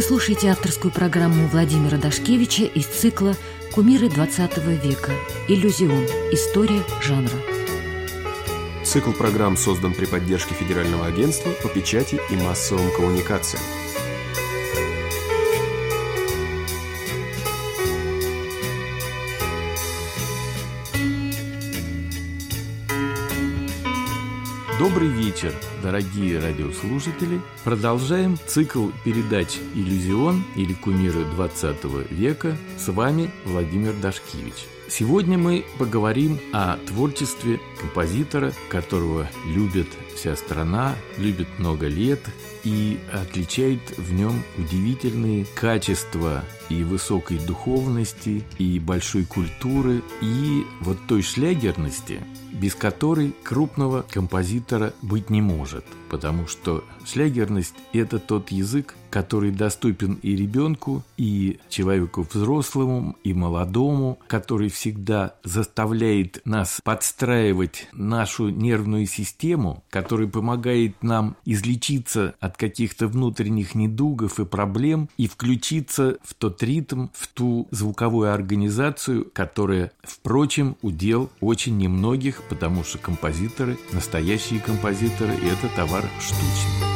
Вы слушаете авторскую программу Владимира Дашкевича из цикла «Кумиры 20 века. Иллюзион. История жанра». Цикл программ создан при поддержке Федерального агентства по печати и массовым коммуникациям. Добрый вечер, дорогие радиослушатели. Продолжаем цикл передач «Иллюзион» или «Кумиры 20 века». С вами Владимир Дашкевич. Сегодня мы поговорим о творчестве композитора, которого любит вся страна, любит много лет и отличает в нем удивительные качества и высокой духовности, и большой культуры, и вот той шлягерности, без которой крупного композитора быть не может, потому что шлягерность – это тот язык, который доступен и ребенку, и человеку взрослому, и молодому, который всегда заставляет нас подстраивать нашу нервную систему, который помогает нам излечиться от каких-то внутренних недугов и проблем и включиться в тот ритм, в ту звуковую организацию, которая, впрочем, удел очень немногих, потому что композиторы, настоящие композиторы – это товар штучный.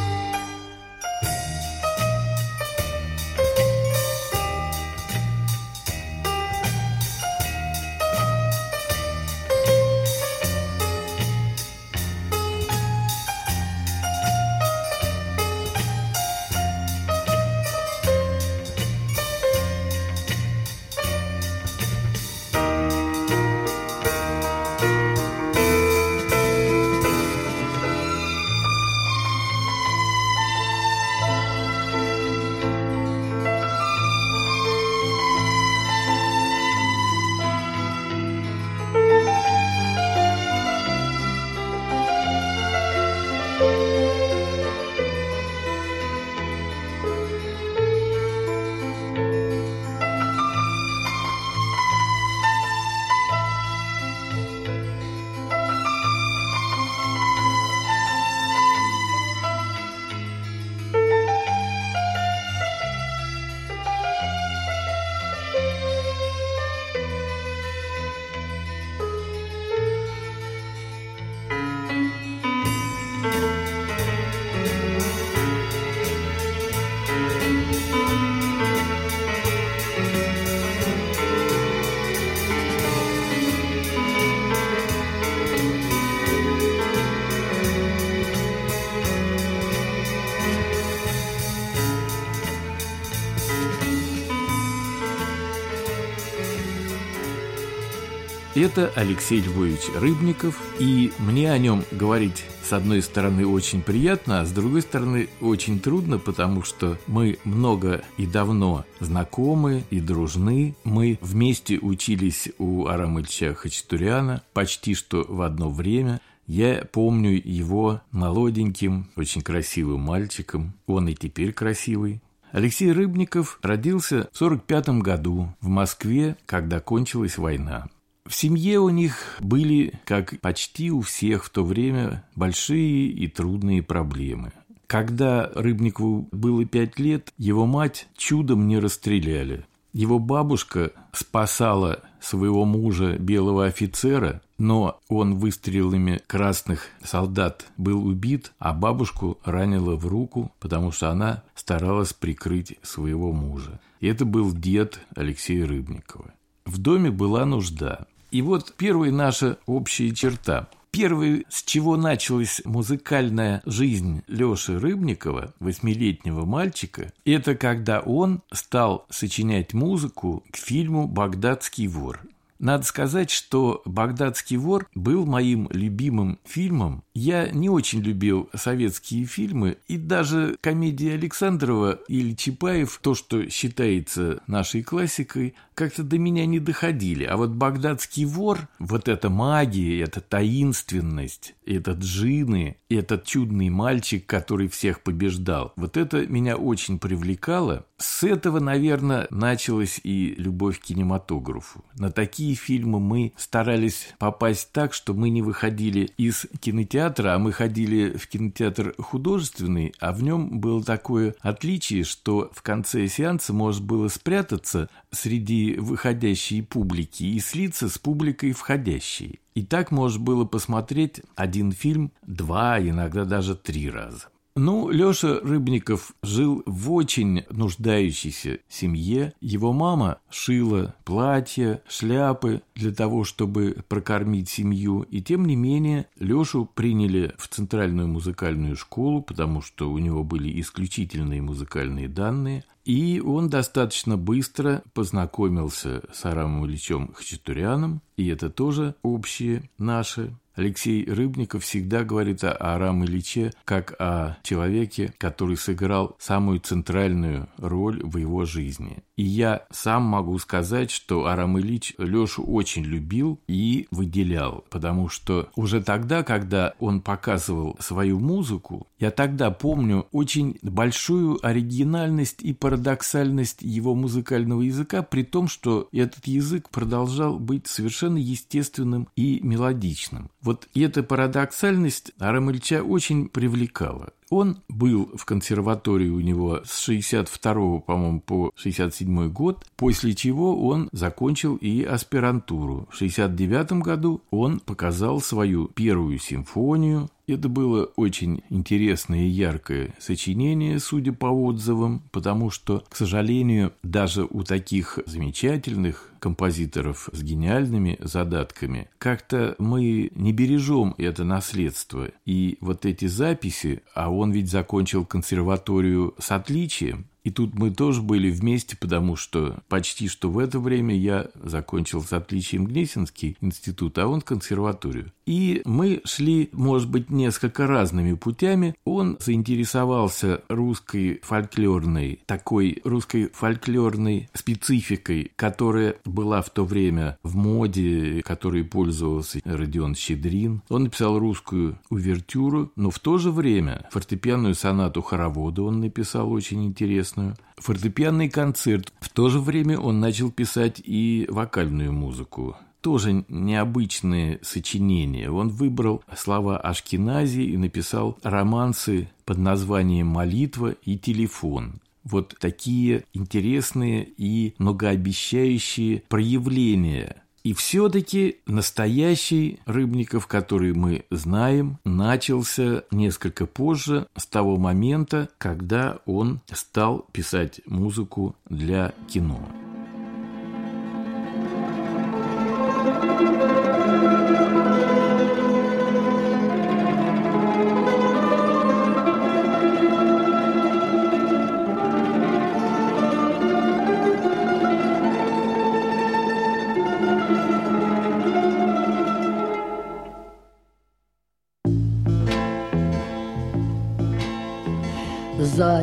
Это Алексей Львович Рыбников, и мне о нем говорить с одной стороны очень приятно, а с другой стороны очень трудно, потому что мы много и давно знакомы и дружны. Мы вместе учились у Арама Ильича Хачатуряна почти что в одно время. Я помню его молоденьким, очень красивым мальчиком. Он и теперь красивый. Алексей Рыбников родился в 1945 году в Москве, когда кончилась война. В семье у них были, как почти у всех в то время, большие и трудные проблемы. Когда Рыбникову было пять лет, его мать чудом не расстреляли. Его бабушка спасала своего мужа, белого офицера, но он выстрелами красных солдат был убит, а бабушку ранила в руку, потому что она старалась прикрыть своего мужа. И это был дед Алексея Рыбникова. В доме была нужда. И вот первая наша общая черта. Первый, с чего началась музыкальная жизнь Лёши Рыбникова, восьмилетнего мальчика, это когда он стал сочинять музыку к фильму «Багдадский вор». Надо сказать, что «Багдадский вор» был моим любимым фильмом. Я не очень любил советские фильмы, и даже комедия Александрова или Чапаев, то, что считается нашей классикой, как-то до меня не доходили. А вот «Багдадский вор», вот эта магия, эта таинственность, этот джины, этот чудный мальчик, который всех побеждал, вот это меня очень привлекало. С этого, наверное, началась и любовь к кинематографу. На такие фильмы мы старались попасть так, что мы не выходили из кинотеатра, а мы ходили в кинотеатр художественный, а в нем было такое отличие, что в конце сеанса можно было спрятаться среди выходящей публики и слиться с публикой входящей. И так можно было посмотреть один фильм два, иногда даже три раза. Ну, Лёша Рыбников жил в очень нуждающейся семье. Его мама шила платья, шляпы для того, чтобы прокормить семью. И тем не менее, Лёшу приняли в Центральную музыкальную школу, потому что у него были исключительные музыкальные данные. И он достаточно быстро познакомился с Арамом Ильичем Хачатуряном, и это тоже общее наше Алексей Рыбников всегда говорит о Арам Ильиче как о человеке, который сыграл самую центральную роль в его жизни. И я сам могу сказать, что Арам Ильич Лешу очень любил и выделял, потому что уже тогда, когда он показывал свою музыку, я тогда помню очень большую оригинальность и парадоксальность его музыкального языка, при том, что этот язык продолжал быть совершенно естественным и мелодичным. Вот эта парадоксальность Арам Ильича очень привлекала. Он был в консерватории у него с 62 по-моему, по 67 год, после чего он закончил и аспирантуру. В 69 году он показал свою первую симфонию, это было очень интересное и яркое сочинение, судя по отзывам, потому что, к сожалению, даже у таких замечательных композиторов с гениальными задатками, как-то мы не бережем это наследство. И вот эти записи, а он ведь закончил консерваторию с отличием, и тут мы тоже были вместе, потому что почти что в это время я закончил с отличием Гнесинский институт, а он консерваторию. И мы шли, может быть, несколько разными путями. Он заинтересовался русской фольклорной, такой русской фольклорной спецификой, которая была в то время в моде, которой пользовался Родион Щедрин. Он написал русскую увертюру, но в то же время фортепианную сонату хоровода он написал очень интересную. Фортепианный концерт. В то же время он начал писать и вокальную музыку тоже необычные сочинения. Он выбрал слова Ашкенази и написал романсы под названием «Молитва» и «Телефон». Вот такие интересные и многообещающие проявления и все-таки настоящий Рыбников, который мы знаем, начался несколько позже, с того момента, когда он стал писать музыку для кино.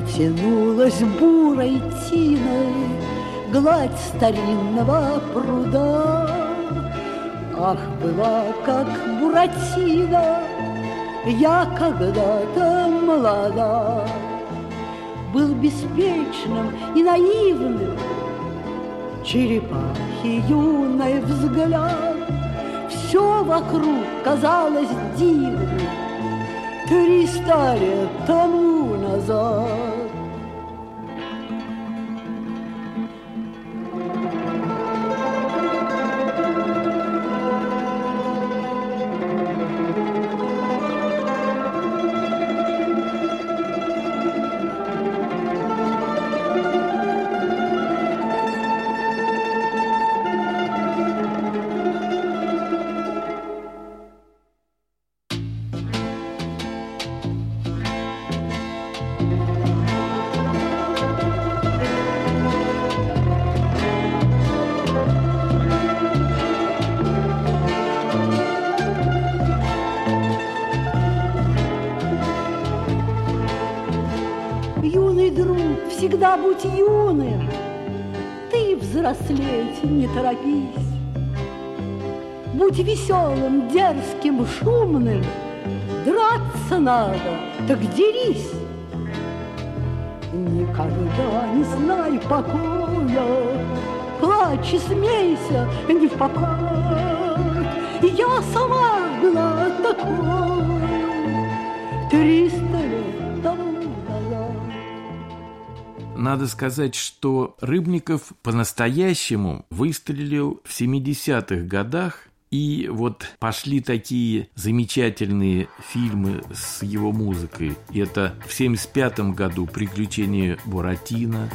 Затянулась бурой тиной Гладь старинного пруда. Ах, была как Буратино, Я когда-то молода. Был беспечным и наивным, Черепахи юный взгляд, Все вокруг казалось дивным, Триста лет тому назад. Взрослеть не торопись. Будь веселым, дерзким, шумным, Драться надо, так дерись. Никогда не знай покоя, Плачь и смейся не в покой. Я сама была такой Триста лет тому. Надо сказать, что Рыбников по-настоящему выстрелил в 70-х годах и вот пошли такие замечательные фильмы с его музыкой. Это в 1975 году «Приключения Буратино».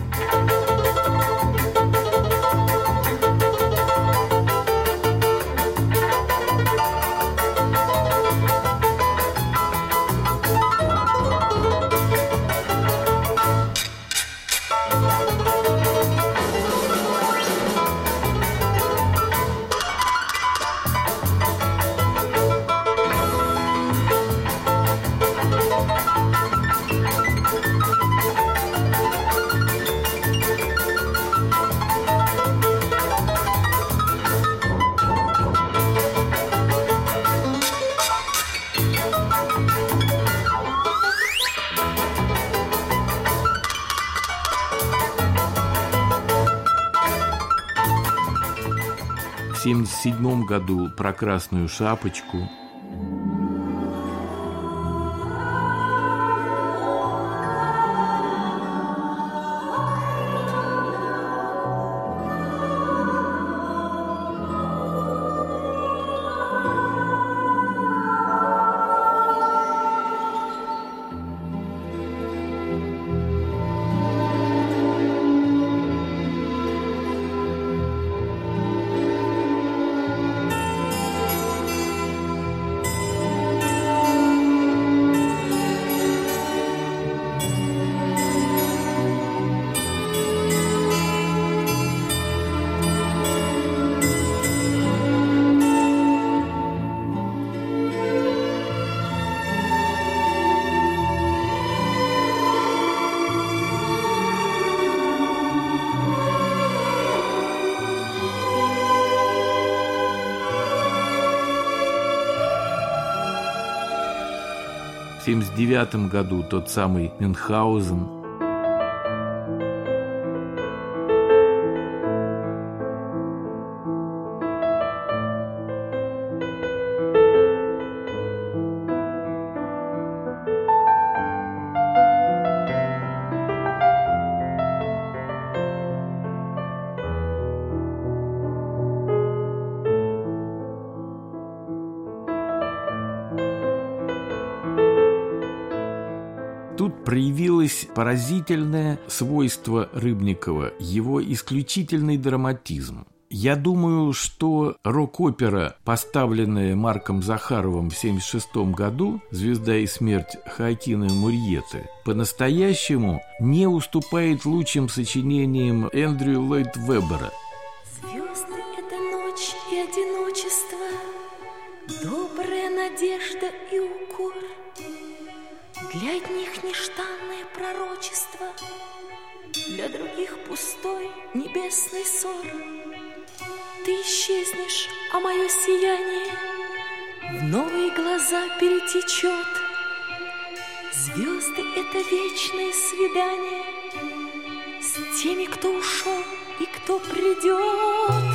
В 1977 году про красную шапочку. 1979 году тот самый Мюнхгаузен. Тут проявилось поразительное свойство Рыбникова, его исключительный драматизм. Я думаю, что рок-опера, поставленная Марком Захаровым в 1976 году «Звезда и смерть» Хоакина Мурьеты, по-настоящему не уступает лучшим сочинениям Эндрю Ллойд Вебера. Звезды — это ночь и одиночество, Добрая надежда и укор. Для одних нежданное пророчество, Для других пустой небесный ссор. Ты исчезнешь, а мое сияние В новые глаза перетечет. Звезды — это вечное свидание С теми, кто ушел и кто придет.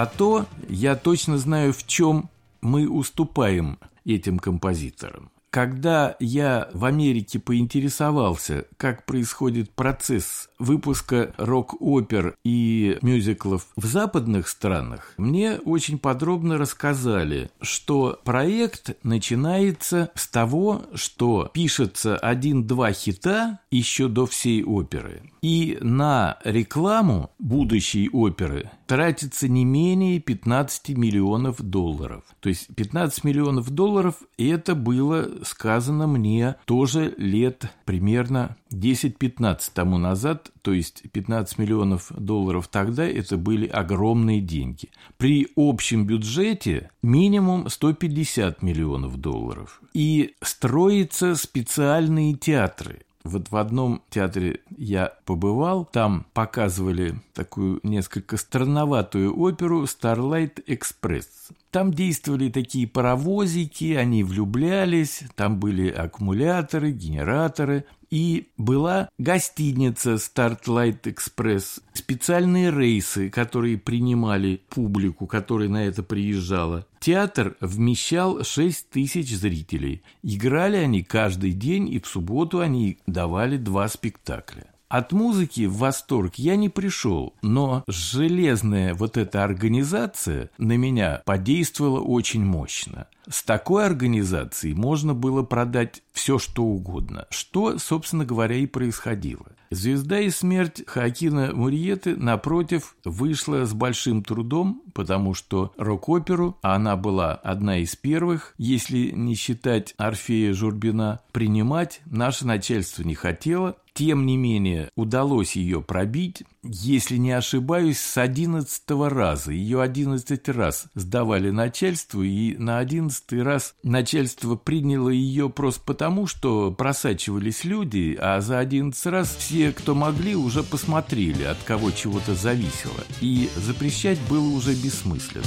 Зато я точно знаю, в чем мы уступаем этим композиторам. Когда я в Америке поинтересовался, как происходит процесс выпуска рок-опер и мюзиклов в западных странах, мне очень подробно рассказали, что проект начинается с того, что пишется один-два хита еще до всей оперы. И на рекламу будущей оперы тратится не менее 15 миллионов долларов. То есть 15 миллионов долларов это было сказано мне тоже лет примерно 10-15 тому назад, то есть 15 миллионов долларов тогда это были огромные деньги. При общем бюджете минимум 150 миллионов долларов. И строятся специальные театры. Вот в одном театре я побывал, там показывали такую несколько странноватую оперу «Starlight Express». Там действовали такие паровозики, они влюблялись, там были аккумуляторы, генераторы, и была гостиница Starlight Express, специальные рейсы, которые принимали публику, которая на это приезжала. Театр вмещал 6 тысяч зрителей. Играли они каждый день, и в субботу они давали два спектакля. От музыки в восторг я не пришел, но железная вот эта организация на меня подействовала очень мощно. С такой организацией можно было продать все, что угодно, что, собственно говоря, и происходило. «Звезда и смерть» Хакина Мурьеты, напротив, вышла с большим трудом, потому что рок-оперу, а она была одна из первых, если не считать Орфея Журбина, принимать наше начальство не хотело, тем не менее, удалось ее пробить, если не ошибаюсь, с одиннадцатого раза. Ее одиннадцать раз сдавали начальству, и на одиннадцатый раз начальство приняло ее просто потому, что просачивались люди, а за одиннадцать раз все, кто могли, уже посмотрели, от кого чего-то зависело. И запрещать было уже бессмысленно.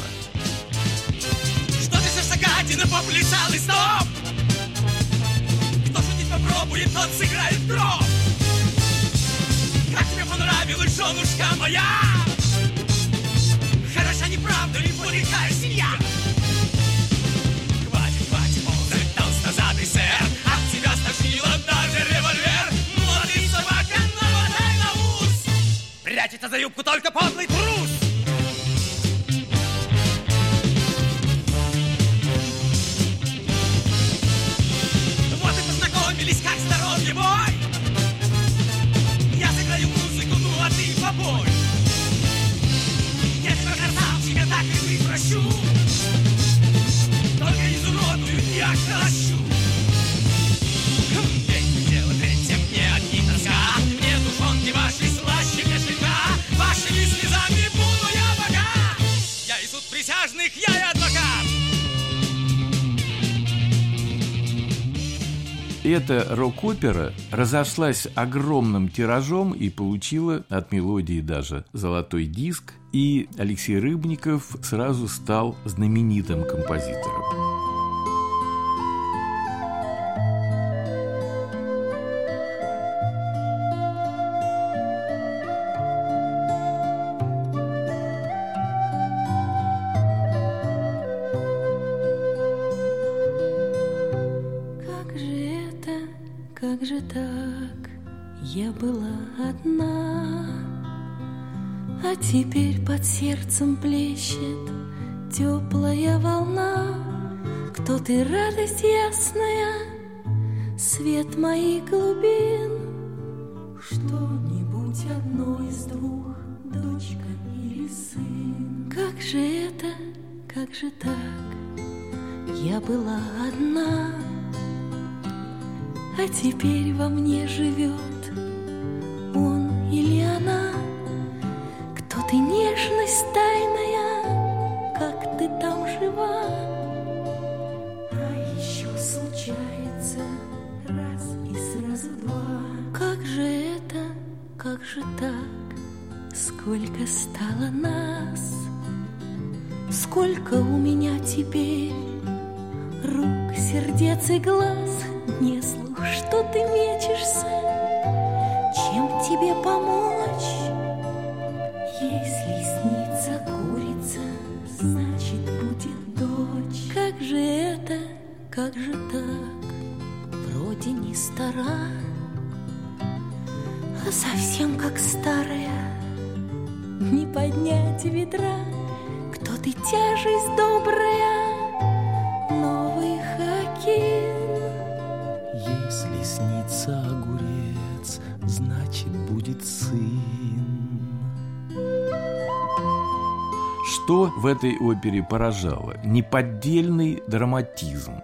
Что ты за поплясал и стоп? Кто попробует, тот сыграет гроб понравилась женушка моя. Хороша, не правда ли, плохая семья? Хватит, хватит ползать толстозадый сэр. От тебя стошнило даже револьвер. Молодый собака, намотай на ус. Прячется за юбку только подлый трус Эта рок-опера разошлась огромным тиражом и получила от мелодии даже золотой диск, и Алексей Рыбников сразу стал знаменитым композитором. Плещет теплая волна. Кто ты, радость ясная, свет моих глубин? Что-нибудь одно из двух, дочка или сын? Как же это, как же так? Я была одна, а теперь во мне живет ты нежность тайная, как же так? Сколько стало нас? Сколько у меня теперь рук, сердец и глаз? Не слух, что ты мечешься? Чем тебе помочь? Если снится курица, значит будет дочь. Как же это, как же совсем как старая. Не поднять ведра, кто ты тяжесть добрая, новый хакин. Если снится огурец, значит будет сын. Что в этой опере поражало? Неподдельный драматизм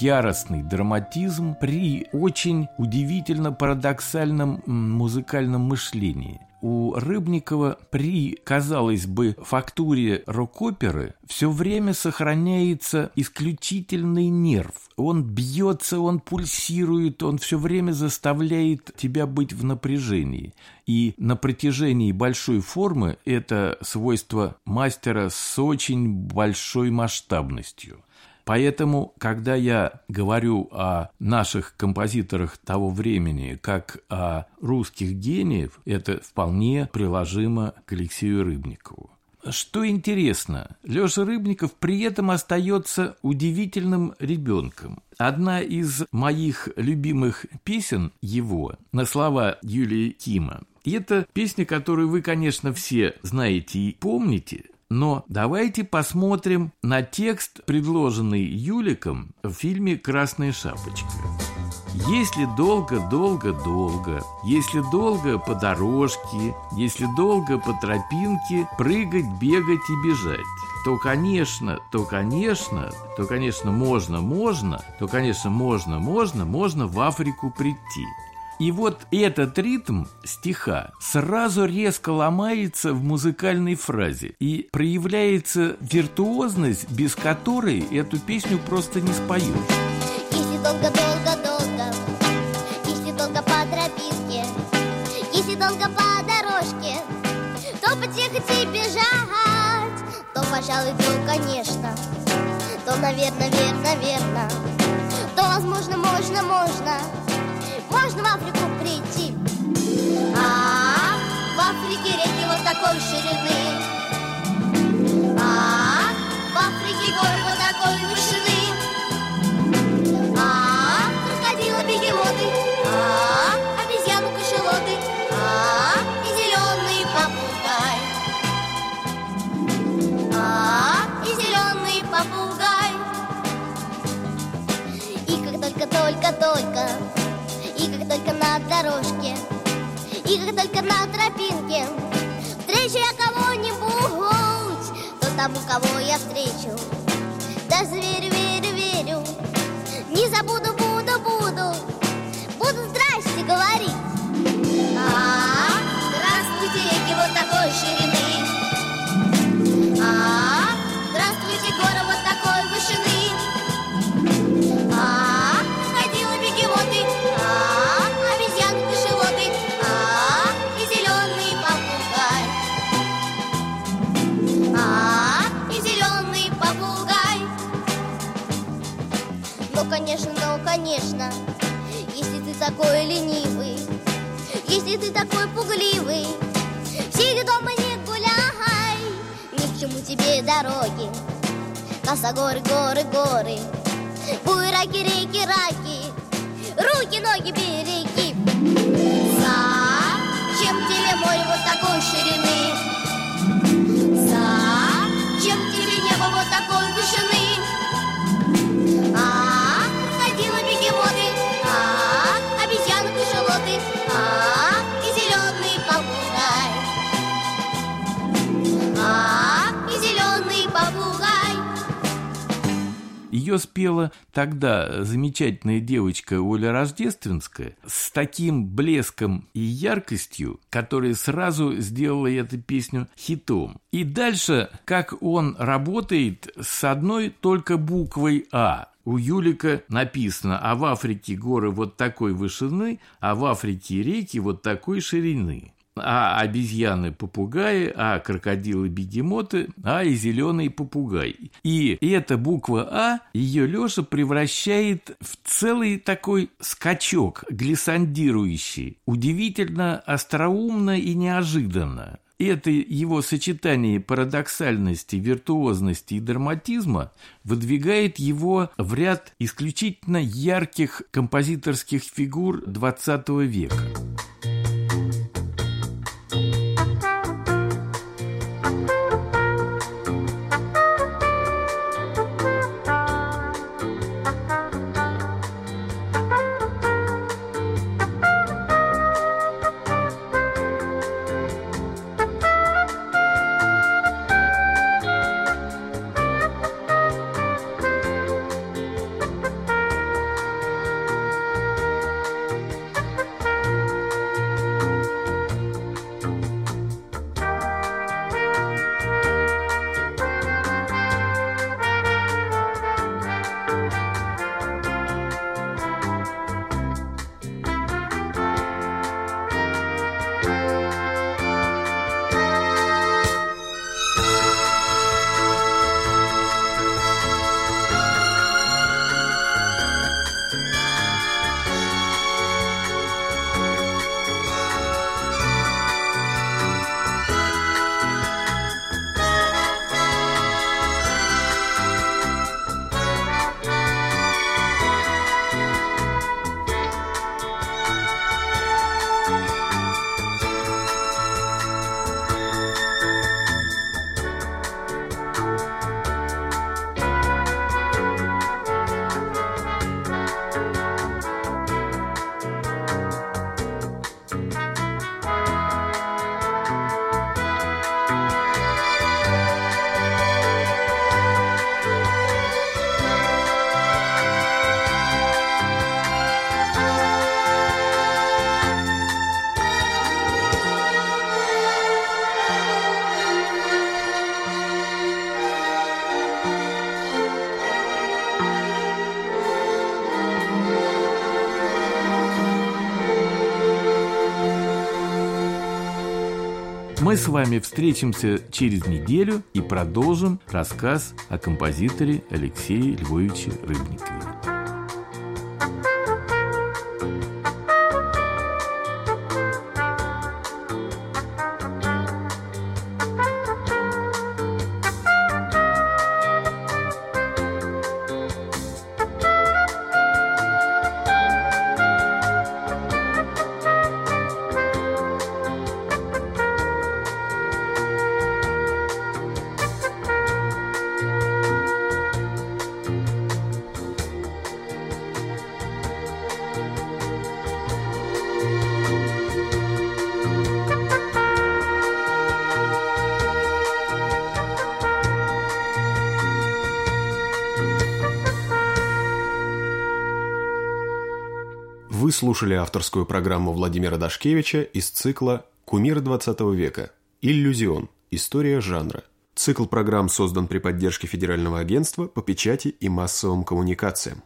яростный драматизм при очень удивительно парадоксальном музыкальном мышлении. У Рыбникова при, казалось бы, фактуре рок-оперы все время сохраняется исключительный нерв. Он бьется, он пульсирует, он все время заставляет тебя быть в напряжении. И на протяжении большой формы это свойство мастера с очень большой масштабностью. Поэтому, когда я говорю о наших композиторах того времени, как о русских гениев, это вполне приложимо к Алексею Рыбникову. Что интересно, Леша Рыбников при этом остается удивительным ребенком. Одна из моих любимых песен его на слова Юлии Кима. И это песня, которую вы, конечно, все знаете и помните, но давайте посмотрим на текст, предложенный Юликом в фильме «Красная шапочка». Если долго-долго-долго, если долго по дорожке, если долго по тропинке прыгать, бегать и бежать, то, конечно, то, конечно, то, конечно, можно, можно, то, конечно, можно, можно, можно в Африку прийти. И вот этот ритм стиха сразу резко ломается в музыкальной фразе и проявляется виртуозность, без которой эту песню просто не споешь. Если долго-долго-долго, если долго по тропинке, если долго по дорожке, то потихо бежать, то, пожалуй, то, конечно, то, наверное, верно, верно, то, возможно, можно, можно, можно в Африку прийти. А, в Африке реки вот такой ширины. И как только на тропинке. Встречу я кого-нибудь, то тому, кого я встречу. Даже верю, верю, верю, не забуду, такой ленивый, если ты такой пугливый, сиди дома не гуляй, ни к чему тебе дороги, косогоры, горы, горы. Буйраки, реки, раки, руки, ноги береги. Зачем тебе море вот такой ширины? Ее спела тогда замечательная девочка Оля Рождественская с таким блеском и яркостью, которая сразу сделала эту песню хитом. И дальше, как он работает с одной только буквой «А». У Юлика написано, а в Африке горы вот такой вышины, а в Африке реки вот такой ширины а обезьяны попугаи, а крокодилы бегемоты, а и зеленый попугай. И эта буква А ее Леша превращает в целый такой скачок, глиссандирующий, удивительно остроумно и неожиданно. это его сочетание парадоксальности, виртуозности и драматизма выдвигает его в ряд исключительно ярких композиторских фигур XX века. Мы с вами встретимся через неделю и продолжим рассказ о композиторе Алексее Львовиче Рыбникове. Слушали авторскую программу Владимира Дашкевича из цикла «Кумир XX века. Иллюзион. История жанра». Цикл программ создан при поддержке Федерального агентства по печати и массовым коммуникациям.